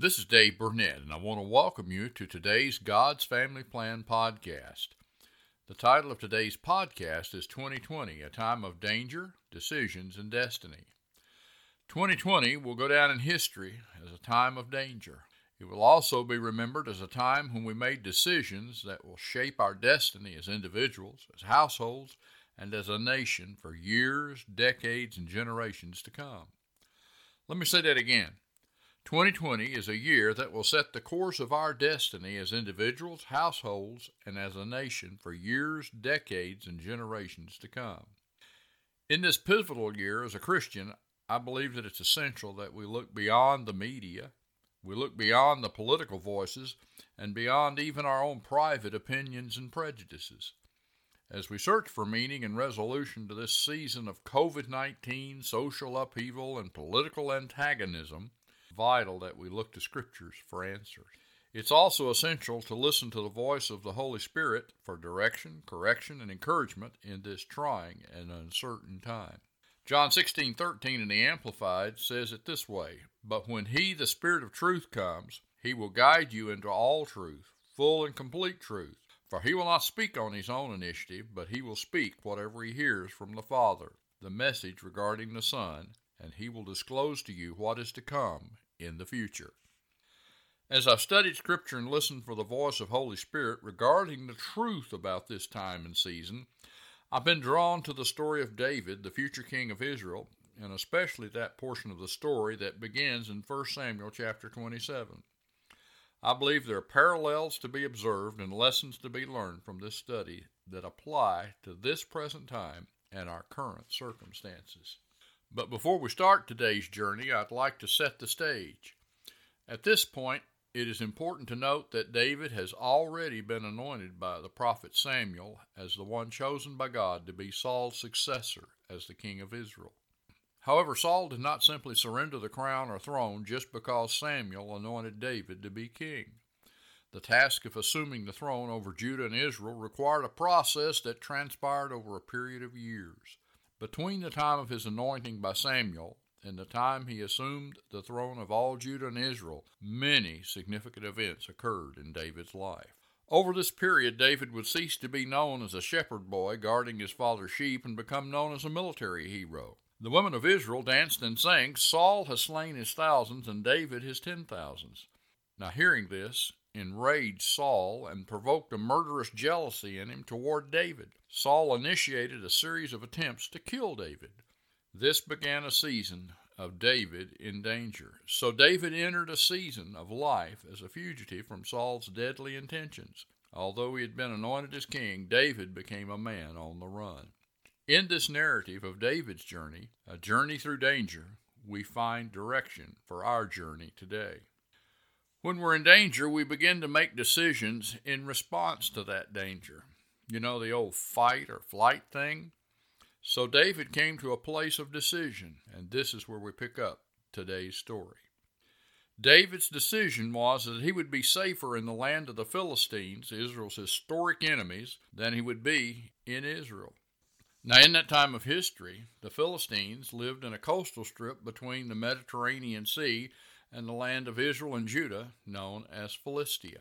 This is Dave Burnett, and I want to welcome you to today's God's Family Plan podcast. The title of today's podcast is 2020, a time of danger, decisions, and destiny. 2020 will go down in history as a time of danger. It will also be remembered as a time when we made decisions that will shape our destiny as individuals, as households, and as a nation for years, decades, and generations to come. Let me say that again. 2020 is a year that will set the course of our destiny as individuals, households, and as a nation for years, decades, and generations to come. In this pivotal year as a Christian, I believe that it's essential that we look beyond the media, we look beyond the political voices, and beyond even our own private opinions and prejudices. As we search for meaning and resolution to this season of COVID 19, social upheaval, and political antagonism, vital that we look to Scriptures for answers. It's also essential to listen to the voice of the Holy Spirit for direction, correction, and encouragement in this trying and uncertain time. John 16:13 in the Amplified says it this way, "But when he, the Spirit of truth comes, he will guide you into all truth, full and complete truth, for he will not speak on his own initiative, but he will speak whatever he hears from the Father, the message regarding the Son, and he will disclose to you what is to come in the future. As I've studied Scripture and listened for the voice of Holy Spirit regarding the truth about this time and season, I've been drawn to the story of David, the future king of Israel, and especially that portion of the story that begins in 1 Samuel chapter 27. I believe there are parallels to be observed and lessons to be learned from this study that apply to this present time and our current circumstances. But before we start today's journey, I'd like to set the stage. At this point, it is important to note that David has already been anointed by the prophet Samuel as the one chosen by God to be Saul's successor as the king of Israel. However, Saul did not simply surrender the crown or throne just because Samuel anointed David to be king. The task of assuming the throne over Judah and Israel required a process that transpired over a period of years. Between the time of his anointing by Samuel and the time he assumed the throne of all Judah and Israel, many significant events occurred in David's life. Over this period, David would cease to be known as a shepherd boy guarding his father's sheep and become known as a military hero. The women of Israel danced and sang, Saul has slain his thousands and David his ten thousands. Now, hearing this, enraged Saul and provoked a murderous jealousy in him toward David. Saul initiated a series of attempts to kill David. This began a season of David in danger. So David entered a season of life as a fugitive from Saul's deadly intentions. Although he had been anointed as king, David became a man on the run. In this narrative of David's journey, a journey through danger, we find direction for our journey today. When we're in danger, we begin to make decisions in response to that danger. You know, the old fight or flight thing? So David came to a place of decision, and this is where we pick up today's story. David's decision was that he would be safer in the land of the Philistines, Israel's historic enemies, than he would be in Israel. Now, in that time of history, the Philistines lived in a coastal strip between the Mediterranean Sea and the land of Israel and Judah, known as Philistia.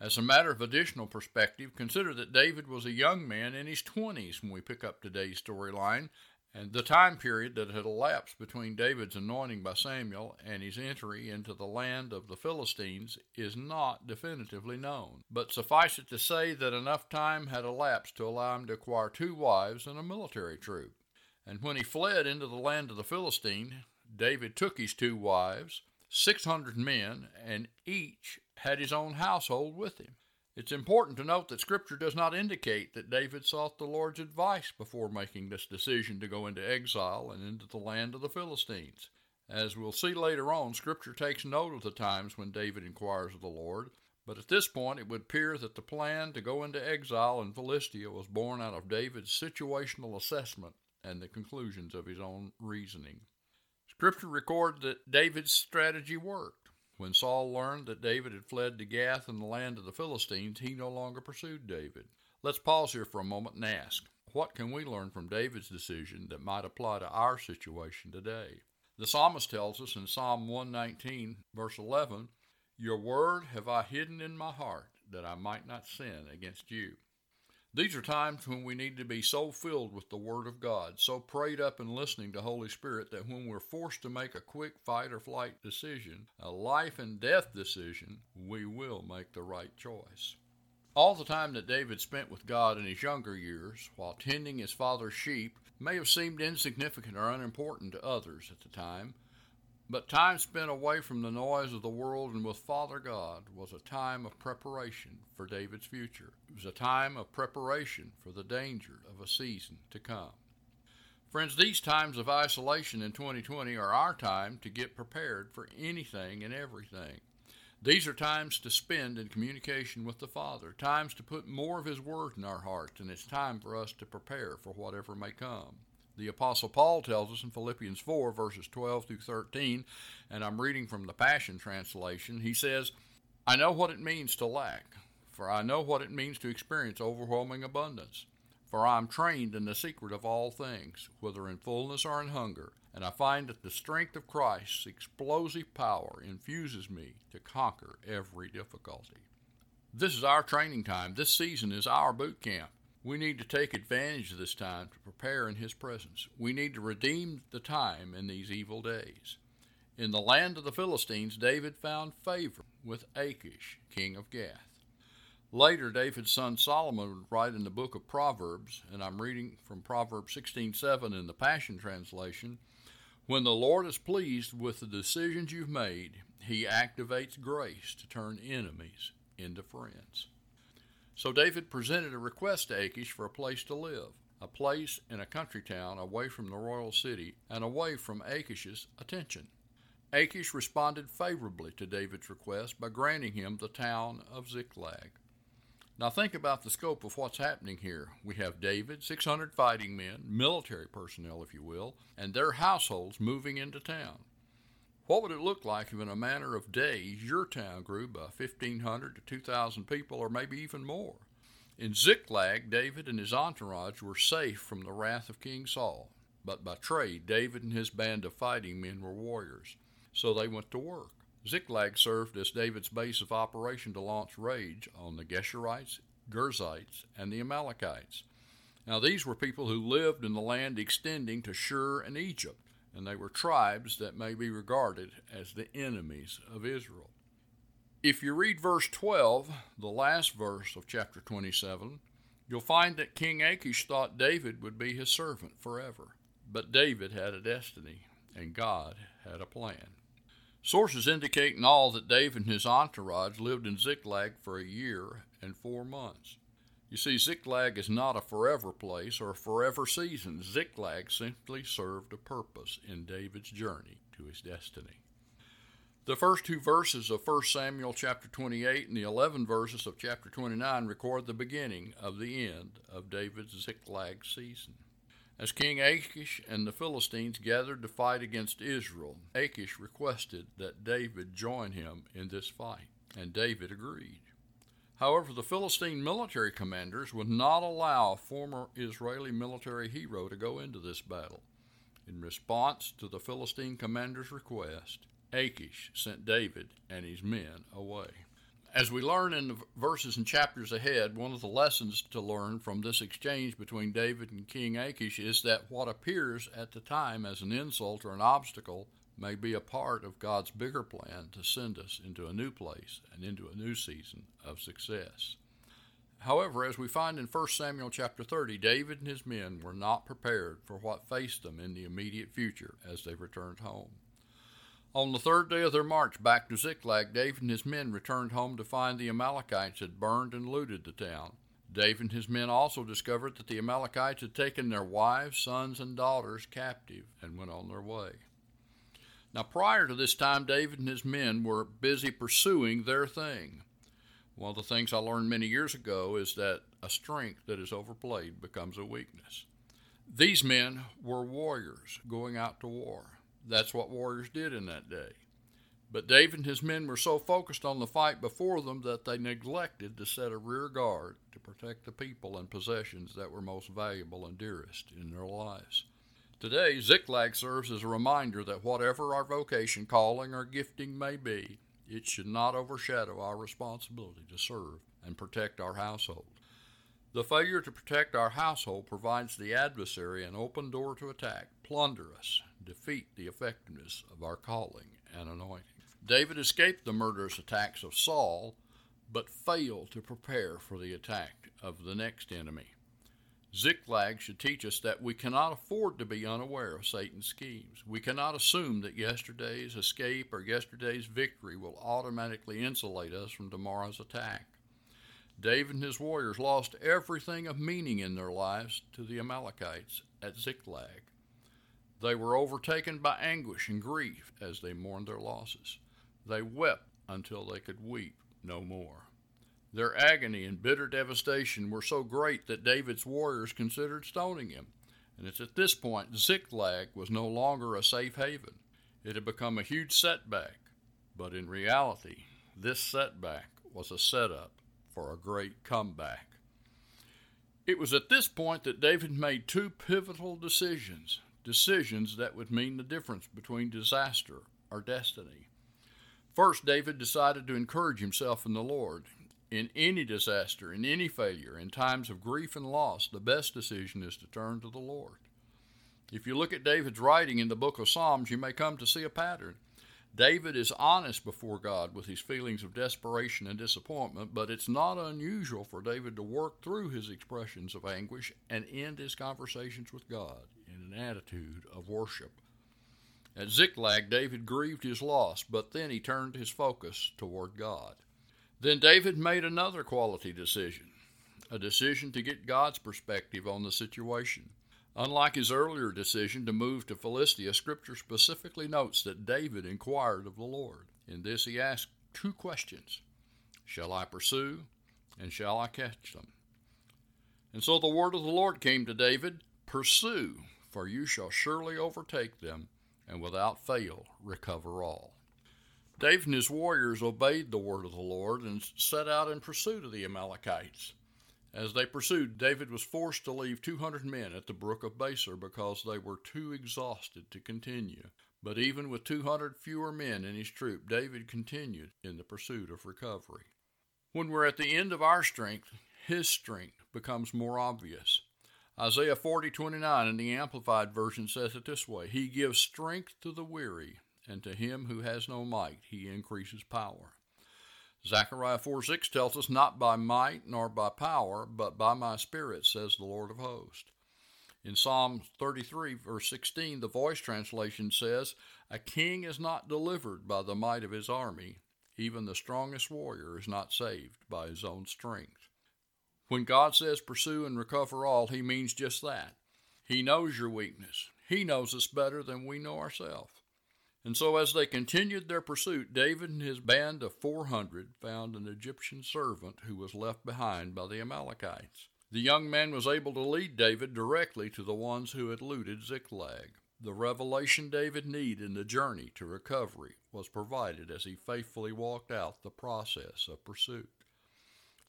As a matter of additional perspective, consider that David was a young man in his 20s when we pick up today's storyline, and the time period that had elapsed between David's anointing by Samuel and his entry into the land of the Philistines is not definitively known. But suffice it to say that enough time had elapsed to allow him to acquire two wives and a military troop. And when he fled into the land of the Philistine, David took his two wives, 600 men, and each had his own household with him. It's important to note that Scripture does not indicate that David sought the Lord's advice before making this decision to go into exile and into the land of the Philistines. As we'll see later on, Scripture takes note of the times when David inquires of the Lord, but at this point it would appear that the plan to go into exile in Philistia was born out of David's situational assessment and the conclusions of his own reasoning. Scripture records that David's strategy worked. When Saul learned that David had fled to Gath in the land of the Philistines, he no longer pursued David. Let's pause here for a moment and ask what can we learn from David's decision that might apply to our situation today? The psalmist tells us in Psalm 119, verse 11, Your word have I hidden in my heart, that I might not sin against you. These are times when we need to be so filled with the Word of God, so prayed up and listening to Holy Spirit that when we're forced to make a quick fight or flight decision, a life and death decision, we will make the right choice. All the time that David spent with God in his younger years, while tending his father's sheep, may have seemed insignificant or unimportant to others at the time, but time spent away from the noise of the world and with Father God was a time of preparation for David's future. It was a time of preparation for the danger of a season to come. Friends, these times of isolation in 2020 are our time to get prepared for anything and everything. These are times to spend in communication with the Father, times to put more of His Word in our hearts, and it's time for us to prepare for whatever may come. The Apostle Paul tells us in Philippians 4, verses 12 through 13, and I'm reading from the Passion Translation. He says, I know what it means to lack, for I know what it means to experience overwhelming abundance. For I am trained in the secret of all things, whether in fullness or in hunger, and I find that the strength of Christ's explosive power infuses me to conquer every difficulty. This is our training time. This season is our boot camp. We need to take advantage of this time to prepare in His presence. We need to redeem the time in these evil days. In the land of the Philistines, David found favor with Achish, king of Gath. Later, David's son Solomon would write in the book of Proverbs, and I'm reading from Proverbs 16:7 in the Passion Translation, when the Lord is pleased with the decisions you've made, he activates grace to turn enemies into friends. So David presented a request to Achish for a place to live, a place in a country town away from the royal city and away from Achish's attention. Achish responded favorably to David's request by granting him the town of Ziklag. Now think about the scope of what's happening here. We have David, 600 fighting men, military personnel, if you will, and their households moving into town. What would it look like if, in a matter of days, your town grew by 1,500 to 2,000 people, or maybe even more? In Ziklag, David and his entourage were safe from the wrath of King Saul. But by trade, David and his band of fighting men were warriors, so they went to work. Ziklag served as David's base of operation to launch rage on the Geshurites, Girzites, and the Amalekites. Now, these were people who lived in the land extending to Shur and Egypt and they were tribes that may be regarded as the enemies of Israel. If you read verse 12, the last verse of chapter 27, you'll find that King Achish thought David would be his servant forever. But David had a destiny, and God had a plan. Sources indicate in all that David and his entourage lived in Ziklag for a year and four months. You see, Ziklag is not a forever place or a forever season. Ziklag simply served a purpose in David's journey to his destiny. The first two verses of 1 Samuel chapter 28 and the 11 verses of chapter 29 record the beginning of the end of David's Ziklag season. As King Achish and the Philistines gathered to fight against Israel, Achish requested that David join him in this fight, and David agreed. However, the Philistine military commanders would not allow a former Israeli military hero to go into this battle. In response to the Philistine commander's request, Achish sent David and his men away. As we learn in the verses and chapters ahead, one of the lessons to learn from this exchange between David and King Achish is that what appears at the time as an insult or an obstacle may be a part of God's bigger plan to send us into a new place and into a new season of success. However, as we find in 1 Samuel chapter 30, David and his men were not prepared for what faced them in the immediate future as they returned home. On the third day of their march back to Ziklag, David and his men returned home to find the Amalekites had burned and looted the town. David and his men also discovered that the Amalekites had taken their wives, sons, and daughters captive and went on their way. Now, prior to this time, David and his men were busy pursuing their thing. One of the things I learned many years ago is that a strength that is overplayed becomes a weakness. These men were warriors going out to war. That's what warriors did in that day. But David and his men were so focused on the fight before them that they neglected to set a rear guard to protect the people and possessions that were most valuable and dearest in their lives. Today, Ziklag serves as a reminder that whatever our vocation, calling, or gifting may be, it should not overshadow our responsibility to serve and protect our household. The failure to protect our household provides the adversary an open door to attack, plunder us, defeat the effectiveness of our calling and anointing. David escaped the murderous attacks of Saul, but failed to prepare for the attack of the next enemy. Ziklag should teach us that we cannot afford to be unaware of Satan's schemes. We cannot assume that yesterday's escape or yesterday's victory will automatically insulate us from tomorrow's attack. David and his warriors lost everything of meaning in their lives to the Amalekites at Ziklag. They were overtaken by anguish and grief as they mourned their losses. They wept until they could weep no more. Their agony and bitter devastation were so great that David's warriors considered stoning him. And it's at this point Ziklag was no longer a safe haven. It had become a huge setback. But in reality, this setback was a setup for a great comeback. It was at this point that David made two pivotal decisions, decisions that would mean the difference between disaster or destiny. First, David decided to encourage himself in the Lord. In any disaster, in any failure, in times of grief and loss, the best decision is to turn to the Lord. If you look at David's writing in the book of Psalms, you may come to see a pattern. David is honest before God with his feelings of desperation and disappointment, but it's not unusual for David to work through his expressions of anguish and end his conversations with God in an attitude of worship. At Ziklag, David grieved his loss, but then he turned his focus toward God. Then David made another quality decision, a decision to get God's perspective on the situation. Unlike his earlier decision to move to Philistia, Scripture specifically notes that David inquired of the Lord. In this, he asked two questions Shall I pursue, and shall I catch them? And so the word of the Lord came to David Pursue, for you shall surely overtake them, and without fail recover all. David and his warriors obeyed the word of the Lord and set out in pursuit of the Amalekites. As they pursued, David was forced to leave 200 men at the brook of Besor because they were too exhausted to continue. But even with 200 fewer men in his troop, David continued in the pursuit of recovery. When we're at the end of our strength, his strength becomes more obvious. Isaiah 40:29 in the amplified version says it this way: He gives strength to the weary, and to him who has no might he increases power. Zechariah 4 6 tells us, Not by might nor by power, but by my Spirit, says the Lord of hosts. In Psalm 33, verse 16, the voice translation says, A king is not delivered by the might of his army, even the strongest warrior is not saved by his own strength. When God says pursue and recover all, he means just that. He knows your weakness. He knows us better than we know ourselves. And so, as they continued their pursuit, David and his band of 400 found an Egyptian servant who was left behind by the Amalekites. The young man was able to lead David directly to the ones who had looted Ziklag. The revelation David needed in the journey to recovery was provided as he faithfully walked out the process of pursuit.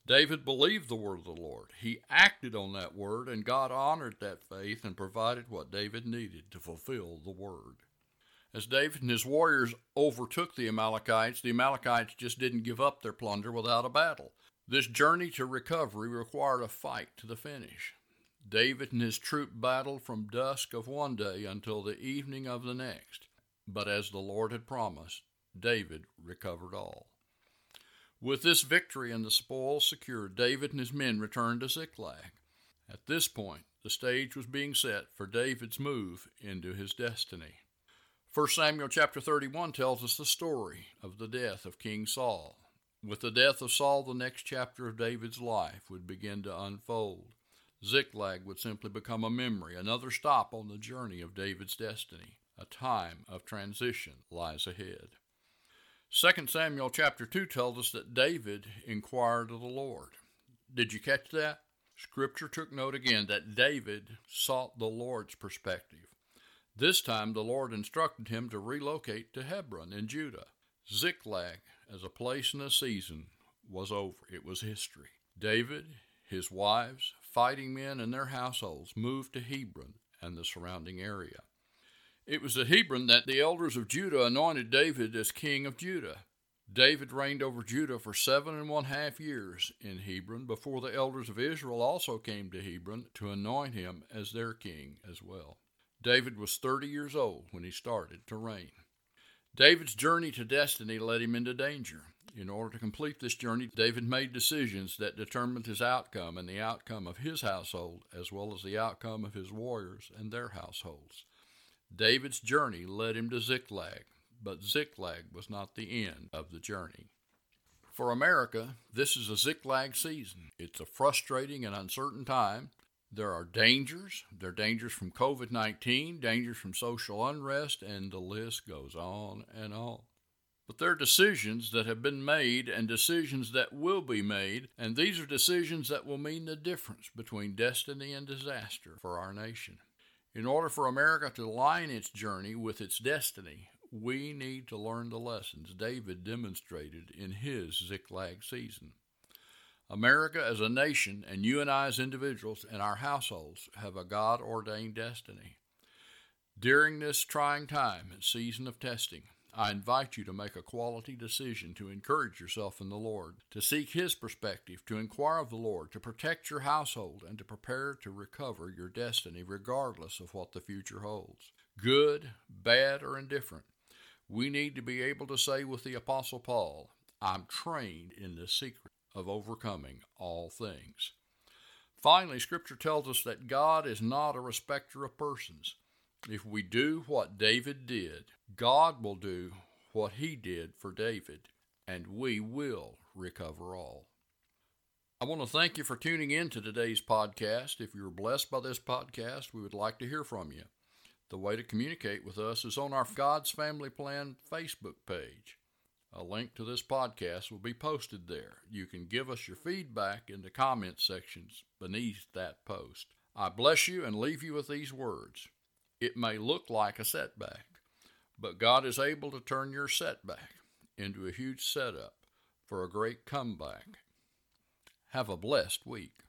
David believed the word of the Lord. He acted on that word, and God honored that faith and provided what David needed to fulfill the word. As David and his warriors overtook the Amalekites, the Amalekites just didn't give up their plunder without a battle. This journey to recovery required a fight to the finish. David and his troop battled from dusk of one day until the evening of the next. But as the Lord had promised, David recovered all. With this victory and the spoils secured, David and his men returned to Ziklag. At this point, the stage was being set for David's move into his destiny. 1 Samuel chapter 31 tells us the story of the death of King Saul. With the death of Saul, the next chapter of David's life would begin to unfold. Ziklag would simply become a memory, another stop on the journey of David's destiny. A time of transition lies ahead. 2 Samuel chapter 2 tells us that David inquired of the Lord. Did you catch that? Scripture took note again that David sought the Lord's perspective. This time the Lord instructed him to relocate to Hebron in Judah. Ziklag, as a place and a season, was over. It was history. David, his wives, fighting men, and their households moved to Hebron and the surrounding area. It was at Hebron that the elders of Judah anointed David as king of Judah. David reigned over Judah for seven and one half years in Hebron before the elders of Israel also came to Hebron to anoint him as their king as well. David was 30 years old when he started to reign. David's journey to destiny led him into danger. In order to complete this journey, David made decisions that determined his outcome and the outcome of his household, as well as the outcome of his warriors and their households. David's journey led him to Ziklag, but Ziklag was not the end of the journey. For America, this is a Ziklag season. It's a frustrating and uncertain time. There are dangers. There are dangers from COVID 19, dangers from social unrest, and the list goes on and on. But there are decisions that have been made and decisions that will be made, and these are decisions that will mean the difference between destiny and disaster for our nation. In order for America to align its journey with its destiny, we need to learn the lessons David demonstrated in his Ziklag season. America as a nation and you and I as individuals and our households have a God ordained destiny. During this trying time and season of testing, I invite you to make a quality decision to encourage yourself in the Lord, to seek His perspective, to inquire of the Lord, to protect your household, and to prepare to recover your destiny regardless of what the future holds. Good, bad, or indifferent, we need to be able to say with the Apostle Paul, I'm trained in the secret of overcoming all things. Finally, Scripture tells us that God is not a respecter of persons. If we do what David did, God will do what he did for David, and we will recover all. I want to thank you for tuning in to today's podcast. If you were blessed by this podcast, we would like to hear from you. The way to communicate with us is on our God's Family Plan Facebook page. A link to this podcast will be posted there. You can give us your feedback in the comment sections beneath that post. I bless you and leave you with these words. It may look like a setback, but God is able to turn your setback into a huge setup for a great comeback. Have a blessed week.